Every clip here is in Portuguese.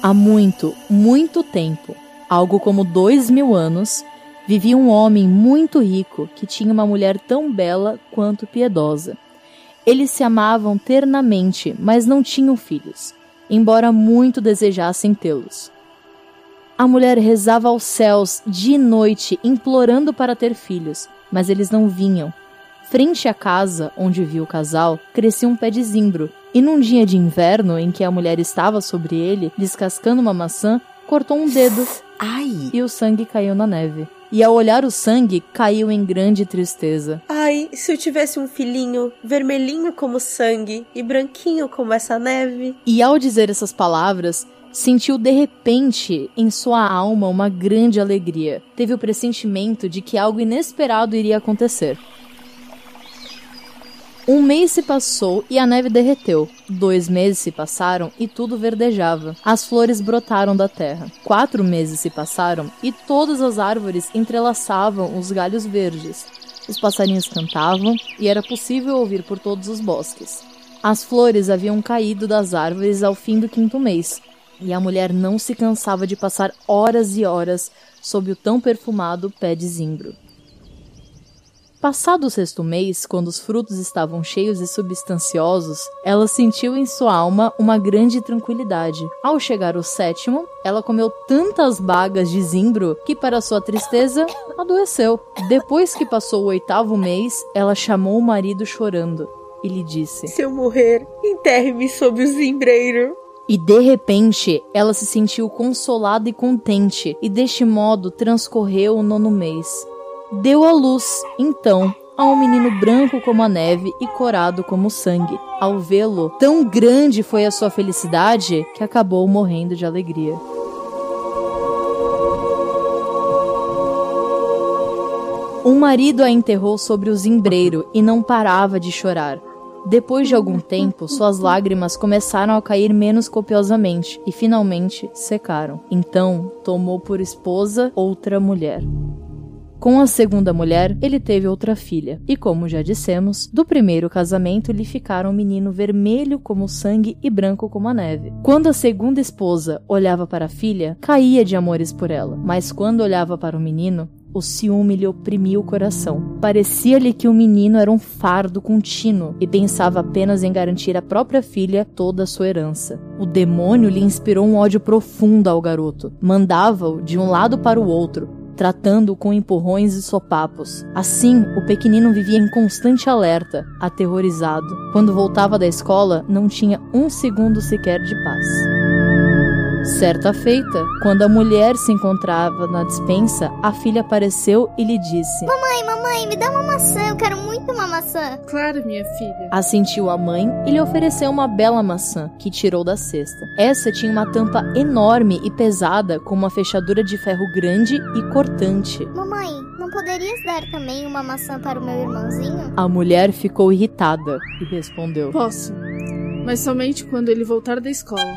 Há muito, muito tempo, algo como dois mil anos, vivia um homem muito rico que tinha uma mulher tão bela quanto piedosa. Eles se amavam ternamente, mas não tinham filhos, embora muito desejassem tê-los. A mulher rezava aos céus dia e noite, implorando para ter filhos, mas eles não vinham. Frente à casa onde via o casal, crescia um pé de zimbro, e num dia de inverno em que a mulher estava sobre ele, descascando uma maçã, cortou um dedo. Ai! E o sangue caiu na neve. E ao olhar o sangue, caiu em grande tristeza. Ai, se eu tivesse um filhinho vermelhinho como sangue e branquinho como essa neve. E ao dizer essas palavras, sentiu de repente em sua alma uma grande alegria. Teve o pressentimento de que algo inesperado iria acontecer. Um mês se passou e a neve derreteu. Dois meses se passaram e tudo verdejava. As flores brotaram da terra. Quatro meses se passaram e todas as árvores entrelaçavam os galhos verdes. Os passarinhos cantavam e era possível ouvir por todos os bosques. As flores haviam caído das árvores ao fim do quinto mês, e a mulher não se cansava de passar horas e horas sob o tão perfumado pé de zimbro. Passado o sexto mês, quando os frutos estavam cheios e substanciosos, ela sentiu em sua alma uma grande tranquilidade. Ao chegar o sétimo, ela comeu tantas bagas de zimbro que, para sua tristeza, adoeceu. Depois que passou o oitavo mês, ela chamou o marido chorando e lhe disse: Se eu morrer, enterre-me sob o zimbreiro. E de repente, ela se sentiu consolada e contente, e deste modo transcorreu o nono mês deu à luz, então, a um menino branco como a neve e corado como o sangue. Ao vê-lo, tão grande foi a sua felicidade que acabou morrendo de alegria. O marido a enterrou sobre o zimbreiro e não parava de chorar. Depois de algum tempo, suas lágrimas começaram a cair menos copiosamente e finalmente secaram. Então, tomou por esposa outra mulher. Com a segunda mulher, ele teve outra filha, e como já dissemos, do primeiro casamento lhe ficaram um menino vermelho como sangue e branco como a neve. Quando a segunda esposa olhava para a filha, caía de amores por ela, mas quando olhava para o menino, o ciúme lhe oprimia o coração. Parecia-lhe que o menino era um fardo contínuo e pensava apenas em garantir à própria filha toda a sua herança. O demônio lhe inspirou um ódio profundo ao garoto. Mandava-o de um lado para o outro, tratando-o com empurrões e sopapos. Assim, o pequenino vivia em constante alerta, aterrorizado. Quando voltava da escola, não tinha um segundo sequer de paz. Certa feita, quando a mulher se encontrava na dispensa, a filha apareceu e lhe disse: Mamãe, mamãe, me dá uma maçã, eu quero muito uma maçã. Claro, minha filha. Assentiu a mãe e lhe ofereceu uma bela maçã, que tirou da cesta. Essa tinha uma tampa enorme e pesada, com uma fechadura de ferro grande e cortante. Mamãe, não poderias dar também uma maçã para o meu irmãozinho? A mulher ficou irritada e respondeu: Posso, mas somente quando ele voltar da escola.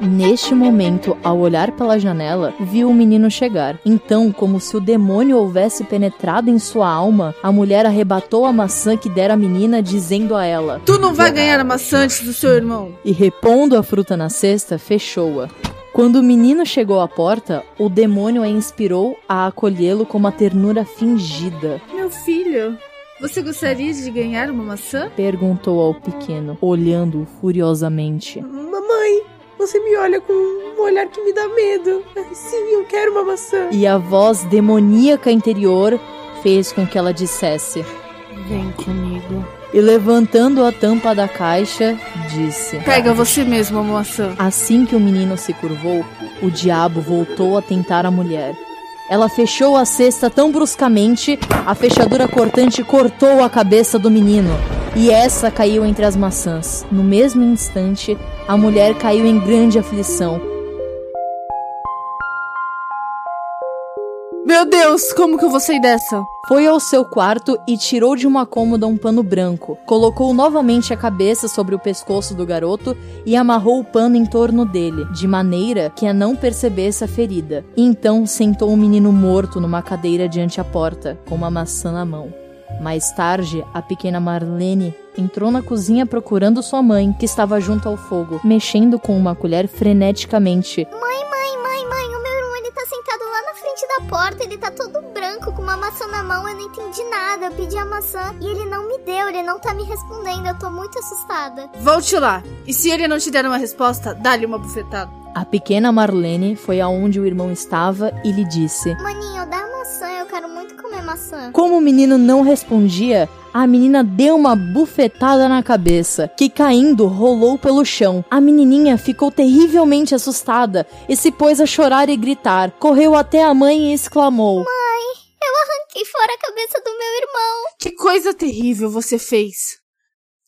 Neste momento, ao olhar pela janela, viu o menino chegar. Então, como se o demônio houvesse penetrado em sua alma, a mulher arrebatou a maçã que dera à menina, dizendo a ela: Tu não vai ganhar a maçã antes do seu irmão. E repondo a fruta na cesta, fechou-a. Quando o menino chegou à porta, o demônio a inspirou a acolhê-lo com uma ternura fingida. Meu filho, você gostaria de ganhar uma maçã? Perguntou ao pequeno, olhando-o furiosamente. Mamãe, você me olha com um olhar que me dá medo. Sim, eu quero uma maçã. E a voz demoníaca interior fez com que ela dissesse: Vem comigo. E levantando a tampa da caixa, disse: Pega você mesmo a maçã. Assim que o menino se curvou, o diabo voltou a tentar a mulher. Ela fechou a cesta tão bruscamente, a fechadura cortante cortou a cabeça do menino. E essa caiu entre as maçãs. No mesmo instante, a mulher caiu em grande aflição. Meu Deus, como que eu vou sair dessa? Foi ao seu quarto e tirou de uma cômoda um pano branco. Colocou novamente a cabeça sobre o pescoço do garoto e amarrou o pano em torno dele, de maneira que a não percebesse a ferida. E então sentou o menino morto numa cadeira diante a porta, com uma maçã na mão. Mais tarde, a pequena Marlene entrou na cozinha procurando sua mãe, que estava junto ao fogo, mexendo com uma colher freneticamente. Mãe, mãe, mãe, mãe, o meu irmão ele tá sentado lá na frente da porta, ele tá todo branco com uma maçã na mão, eu não entendi nada. Eu pedi a maçã e ele não me deu, ele não tá me respondendo, eu tô muito assustada. Volte lá. E se ele não te der uma resposta, dá-lhe uma bufetada. A pequena Marlene foi aonde o irmão estava e lhe disse: Maninho, maçã. Como o menino não respondia, a menina deu uma bufetada na cabeça, que caindo rolou pelo chão. A menininha ficou terrivelmente assustada e se pôs a chorar e gritar. Correu até a mãe e exclamou: Mãe, eu arranquei fora a cabeça do meu irmão. Que coisa terrível você fez.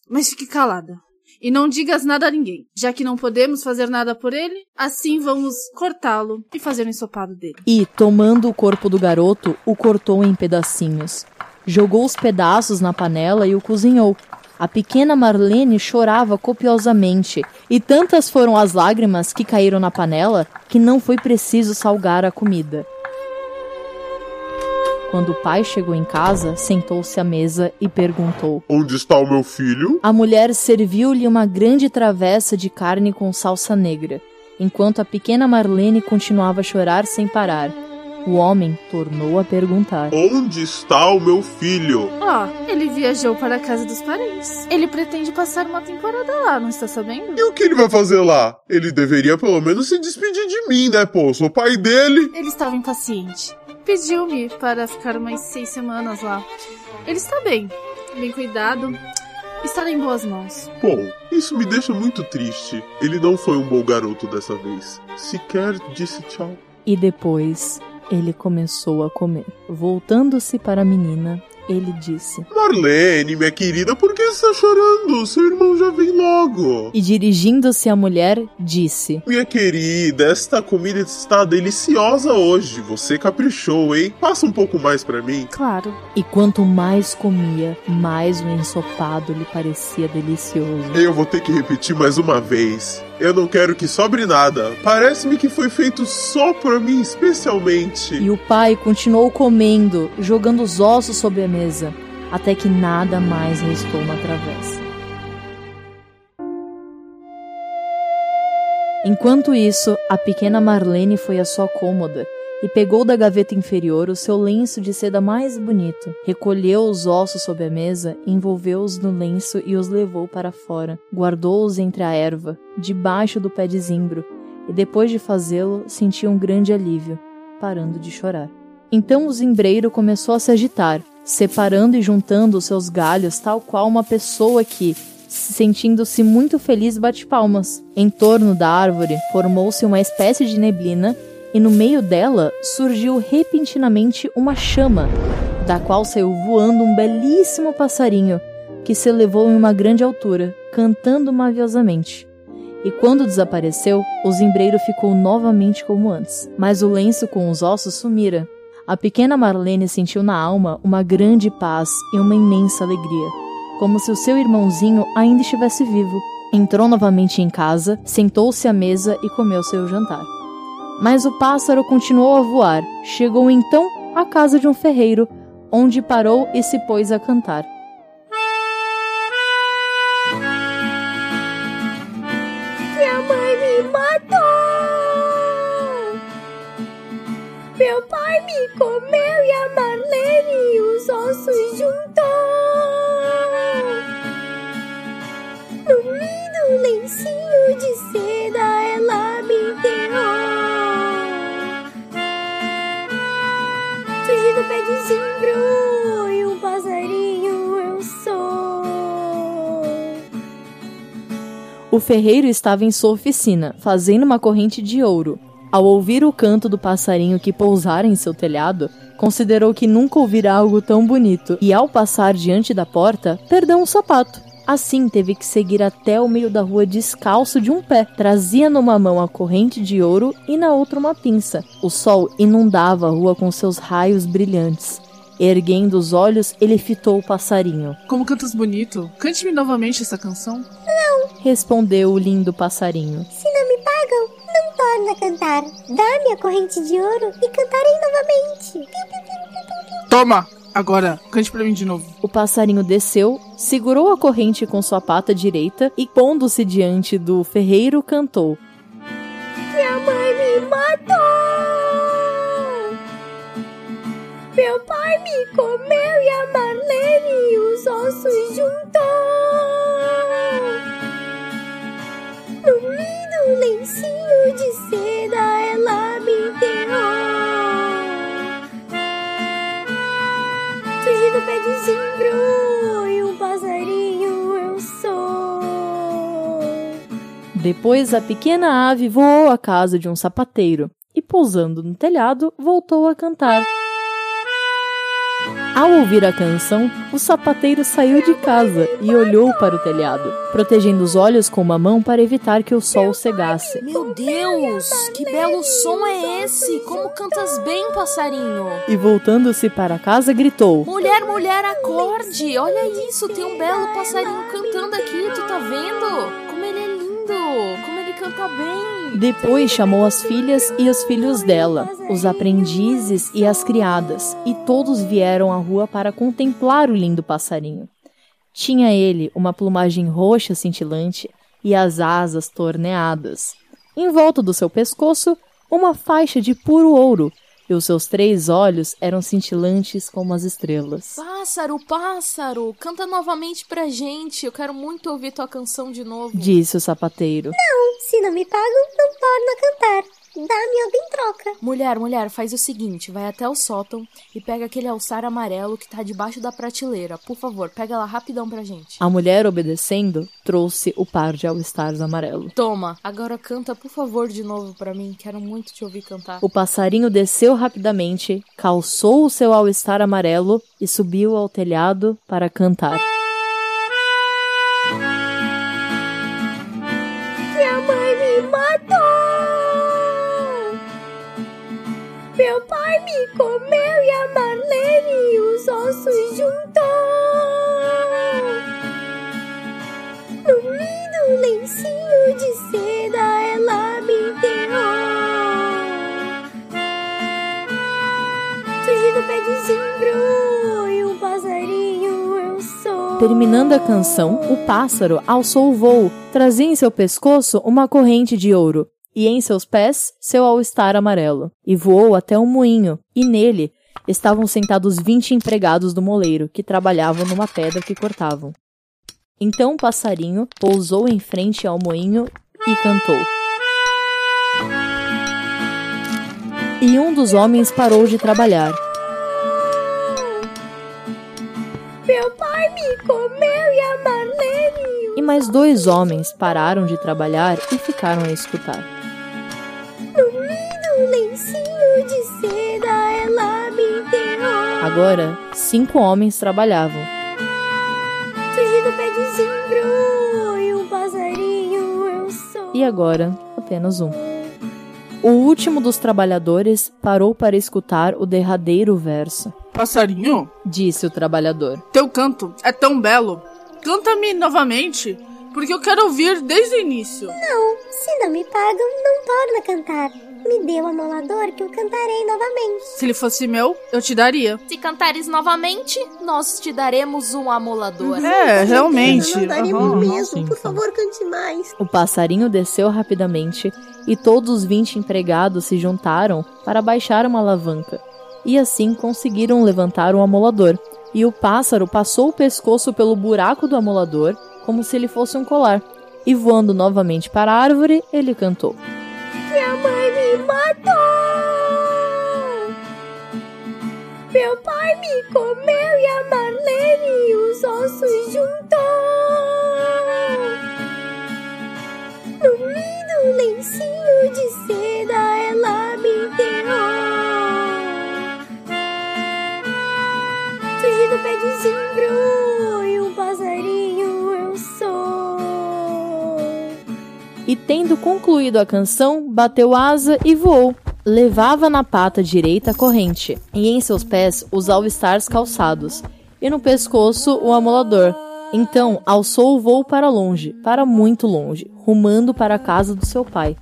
Mas fique calada. E não digas nada a ninguém, já que não podemos fazer nada por ele, assim vamos cortá-lo e fazer um ensopado dele. E, tomando o corpo do garoto, o cortou em pedacinhos. Jogou os pedaços na panela e o cozinhou. A pequena Marlene chorava copiosamente, e tantas foram as lágrimas que caíram na panela que não foi preciso salgar a comida. Quando o pai chegou em casa, sentou-se à mesa e perguntou: Onde está o meu filho? A mulher serviu-lhe uma grande travessa de carne com salsa negra, enquanto a pequena Marlene continuava a chorar sem parar. O homem tornou a perguntar: Onde está o meu filho? Ó, ele viajou para a casa dos parentes. Ele pretende passar uma temporada lá, não está sabendo? E o que ele vai fazer lá? Ele deveria pelo menos se despedir de mim, né, pô? Eu sou pai dele. Ele estava impaciente. Pediu-me para ficar umas seis semanas lá. Ele está bem, bem cuidado. Estará em boas mãos. Bom, isso me deixa muito triste. Ele não foi um bom garoto dessa vez. Sequer disse tchau. E depois ele começou a comer. Voltando-se para a menina, ele disse: Marlene, minha querida, por que está chorando? Seu irmão já vem logo. E dirigindo-se à mulher, disse: Minha querida, esta comida está deliciosa hoje. Você caprichou, hein? Passa um pouco mais para mim. Claro. E quanto mais comia, mais o ensopado lhe parecia delicioso. Eu vou ter que repetir mais uma vez. Eu não quero que sobre nada. Parece-me que foi feito só para mim, especialmente. E o pai continuou comendo, jogando os ossos sobre a mesa, até que nada mais restou na travessa. Enquanto isso, a pequena Marlene foi à sua cômoda e pegou da gaveta inferior o seu lenço de seda mais bonito, recolheu os ossos sob a mesa, envolveu-os no lenço e os levou para fora, guardou-os entre a erva, debaixo do pé de zimbro, e depois de fazê-lo, sentiu um grande alívio, parando de chorar. Então o zimbreiro começou a se agitar, separando e juntando os seus galhos, tal qual uma pessoa que, sentindo-se muito feliz, bate palmas. Em torno da árvore formou-se uma espécie de neblina e no meio dela surgiu repentinamente uma chama, da qual saiu voando um belíssimo passarinho que se elevou em uma grande altura, cantando maviosamente. E quando desapareceu, o zimbreiro ficou novamente como antes, mas o lenço com os ossos sumira. A pequena Marlene sentiu na alma uma grande paz e uma imensa alegria, como se o seu irmãozinho ainda estivesse vivo. Entrou novamente em casa, sentou-se à mesa e comeu seu jantar. Mas o pássaro continuou a voar. Chegou então à casa de um ferreiro, onde parou e se pôs a cantar. Minha mãe me matou! Meu pai me comeu e a O ferreiro estava em sua oficina, fazendo uma corrente de ouro. Ao ouvir o canto do passarinho que pousara em seu telhado, considerou que nunca ouvira algo tão bonito e, ao passar diante da porta, perdeu um sapato. Assim, teve que seguir até o meio da rua descalço de um pé. Trazia numa mão a corrente de ouro e na outra uma pinça. O sol inundava a rua com seus raios brilhantes. Erguendo os olhos, ele fitou o passarinho. Como cantas bonito. Cante-me novamente essa canção. Respondeu o lindo passarinho. Se não me pagam, não torna a cantar. Dá-me a corrente de ouro e cantarei novamente. Toma! Agora, cante pra mim de novo. O passarinho desceu, segurou a corrente com sua pata direita e, pondo-se diante do ferreiro, cantou. Minha mãe me matou! Meu pai me comeu e a Marlene os ossos juntou! Num lindo lencinho de seda ela me enterrou! Surgi do pé de zimbro e um passarinho eu sou! Depois a pequena ave voou à casa de um sapateiro e, pousando no telhado, voltou a cantar. Ao ouvir a canção, o sapateiro saiu de casa e olhou para o telhado, protegendo os olhos com uma mão para evitar que o sol cegasse. Meu Deus, que belo som é esse? Como cantas bem, passarinho. E voltando-se para casa, gritou: Mulher, mulher, acorde! Olha isso, tem um belo passarinho cantando aqui, tu tá vendo? Como ele é lindo, como ele canta bem. Depois chamou as filhas e os filhos dela, os aprendizes e as criadas, e todos vieram à rua para contemplar o lindo passarinho. Tinha ele uma plumagem roxa cintilante e as asas torneadas. Em volta do seu pescoço, uma faixa de puro ouro, e os seus três olhos eram cintilantes como as estrelas. Pássaro, pássaro, canta novamente pra gente. Eu quero muito ouvir tua canção de novo. Disse o sapateiro. Se não me pagam, não torno a cantar. Dá-me algo em troca. Mulher, mulher, faz o seguinte, vai até o sótão e pega aquele alçar amarelo que tá debaixo da prateleira. Por favor, pega lá rapidão pra gente. A mulher, obedecendo, trouxe o par de all-stars amarelo. Toma, agora canta por favor de novo pra mim. Quero muito te ouvir cantar. O passarinho desceu rapidamente, calçou o seu all-star amarelo e subiu ao telhado para cantar. Minha mãe me matou! Meu pai me comeu e a Marlene os ossos juntou! Num lindo lencinho de seda ela me enterrou! Surgi do pé de zimbro e um passarinho eu sou! Terminando a canção, o pássaro alçou o voo, trazia em seu pescoço uma corrente de ouro e em seus pés seu all-star amarelo, e voou até um moinho, e nele estavam sentados vinte empregados do moleiro que trabalhavam numa pedra que cortavam. Então o passarinho pousou em frente ao moinho e cantou. E um dos homens parou de trabalhar. Meu pai me comeu e a Marlene E mais dois homens pararam de trabalhar e ficaram a escutar. Num lindo lencinho de seda ela me enterrou! Agora, cinco homens trabalhavam. Surgi do pé de zimbro e um passarinho eu sou! E agora, apenas um. O último dos trabalhadores parou para escutar o derradeiro verso. Passarinho, Disse o trabalhador. teu canto é tão belo. Canta-me novamente, porque eu quero ouvir desde o início. Não, se não me pagam, não torno a cantar. Me dê o amolador que eu cantarei novamente. Se ele fosse meu, eu te daria. Se cantares novamente, nós te daremos um amolador. É, realmente. Não daríamos Aham. mesmo. Por favor, cante mais. O passarinho desceu rapidamente e todos os vinte empregados se juntaram para baixar uma alavanca. E assim conseguiram levantar o amolador. E o pássaro passou o pescoço pelo buraco do amolador como se ele fosse um colar. E voando novamente para a árvore, ele cantou. Minha mãe me matou! Meu pai me comeu e a Marlene os ossos juntou! Num lindo lencinho de seda ela me enterrou! Surgi do pé de zimbro E tendo concluído a canção, bateu asa e voou. Levava na pata direita a corrente, e em seus pés os all-stars calçados, e no pescoço o amolador. Então alçou o voo para longe, para muito longe, rumando para a casa do seu pai.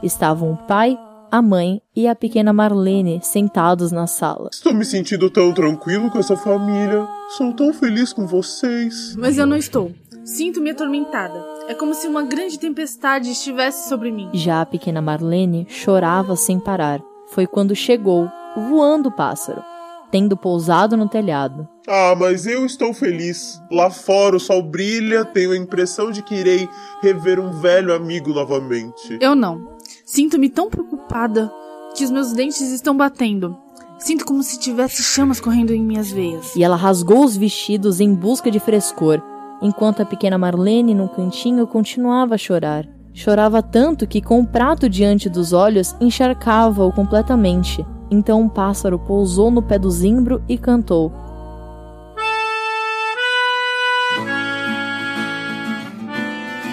Estavam o pai, a mãe e a pequena Marlene sentados na sala. Estou me sentindo tão tranquilo com essa família. Sou tão feliz com vocês. Mas eu não estou. Sinto-me atormentada. É como se uma grande tempestade estivesse sobre mim. Já a pequena Marlene chorava sem parar. Foi quando chegou, voando o pássaro, tendo pousado no telhado. Ah, mas eu estou feliz. Lá fora o sol brilha, tenho a impressão de que irei rever um velho amigo novamente. Eu não. Sinto-me tão preocupada que os meus dentes estão batendo. Sinto como se tivesse chamas correndo em minhas veias. E ela rasgou os vestidos em busca de frescor, enquanto a pequena Marlene, no cantinho, continuava a chorar. Chorava tanto que, com o prato diante dos olhos, encharcava-o completamente. Então um pássaro pousou no pé do zimbro e cantou.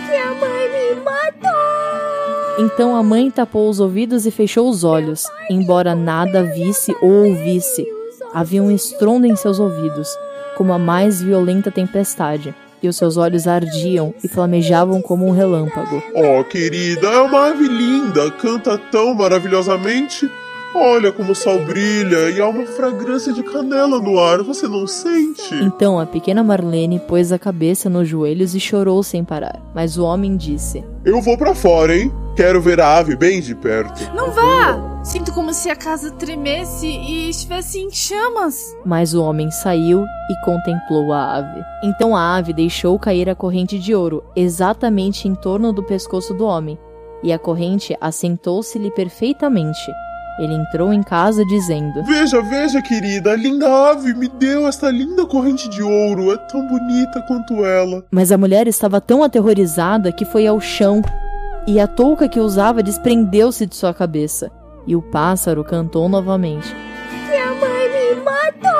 Minha mãe me matou! Então a mãe tapou os ouvidos e fechou os olhos, embora nada visse ou ouvisse. Havia um estrondo em seus ouvidos, como a mais violenta tempestade, e os seus olhos ardiam e flamejavam como um relâmpago. Oh, querida, é uma ave linda, canta tão maravilhosamente. Olha como o sol brilha e há uma fragrância de canela no ar, você não sente? Então a pequena Marlene pôs a cabeça nos joelhos e chorou sem parar. Mas o homem disse: Eu vou para fora, hein? Quero ver a ave bem de perto. Não vá! Sinto como se a casa tremesse e estivesse em chamas. Mas o homem saiu e contemplou a ave. Então a ave deixou cair a corrente de ouro exatamente em torno do pescoço do homem, e a corrente assentou-se-lhe perfeitamente. Ele entrou em casa dizendo: Veja, veja, querida, a linda ave me deu esta linda corrente de ouro. É tão bonita quanto ela. Mas a mulher estava tão aterrorizada que foi ao chão, e a touca que usava desprendeu-se de sua cabeça. E o pássaro cantou novamente. Minha mãe me matou!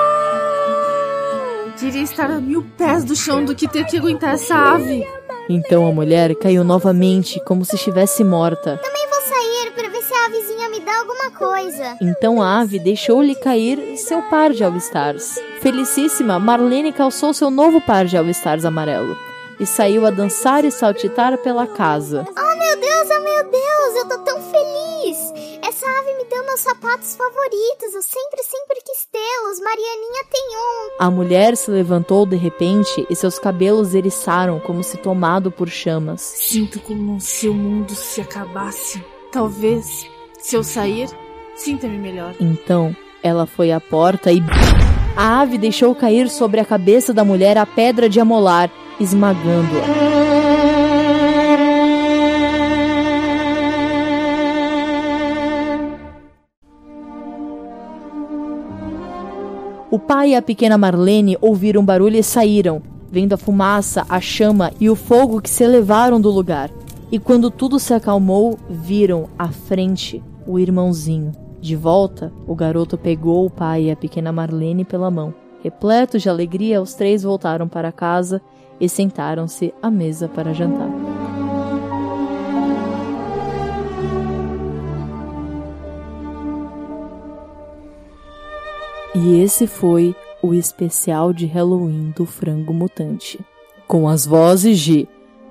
Queria estar a mil pés do chão do que ter que aguentar essa ave. Então a mulher caiu novamente, como se estivesse morta. Também vou sair pra ver se a avezinha me dá alguma coisa. Então a ave deixou-lhe cair seu par de All-Stars. Felicíssima, Marlene calçou seu novo par de All-Stars amarelo e saiu a dançar e saltitar pela casa. Oh meu Deus, oh meu Deus, eu tô tão feliz! Ave me deu meus sapatos favoritos, eu sempre, sempre quis tê-los. Marianinha tem um. A mulher se levantou de repente e seus cabelos eriçaram como se tomado por chamas. Sinto como se o mundo se acabasse. Talvez, se eu sair, sinta-me melhor. Então ela foi à porta e. A ave deixou cair sobre a cabeça da mulher a pedra de amolar, esmagando-a. O pai e a pequena Marlene ouviram barulho e saíram, vendo a fumaça, a chama e o fogo que se elevaram do lugar. E quando tudo se acalmou, viram à frente o irmãozinho. De volta, o garoto pegou o pai e a pequena Marlene pela mão. Repletos de alegria, os três voltaram para casa e sentaram-se à mesa para jantar. E esse foi o especial de Halloween do Frango Mutante. Com as vozes de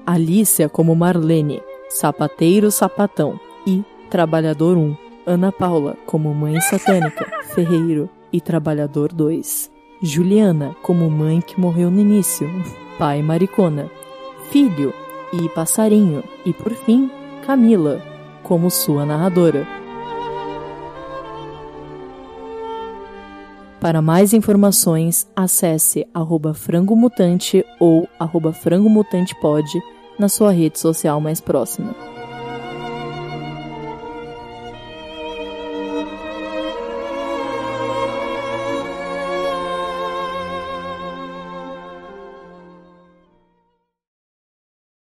Alicia como Marlene, Sapateiro Sapatão e Trabalhador 1, Ana Paula como Mãe Satânica, Ferreiro e Trabalhador 2, Juliana como Mãe que morreu no início, Pai Maricona, Filho e Passarinho e por fim Camila como sua narradora. Para mais informações, acesse arroba frangomutante ou arroba frangomutantepod na sua rede social mais próxima.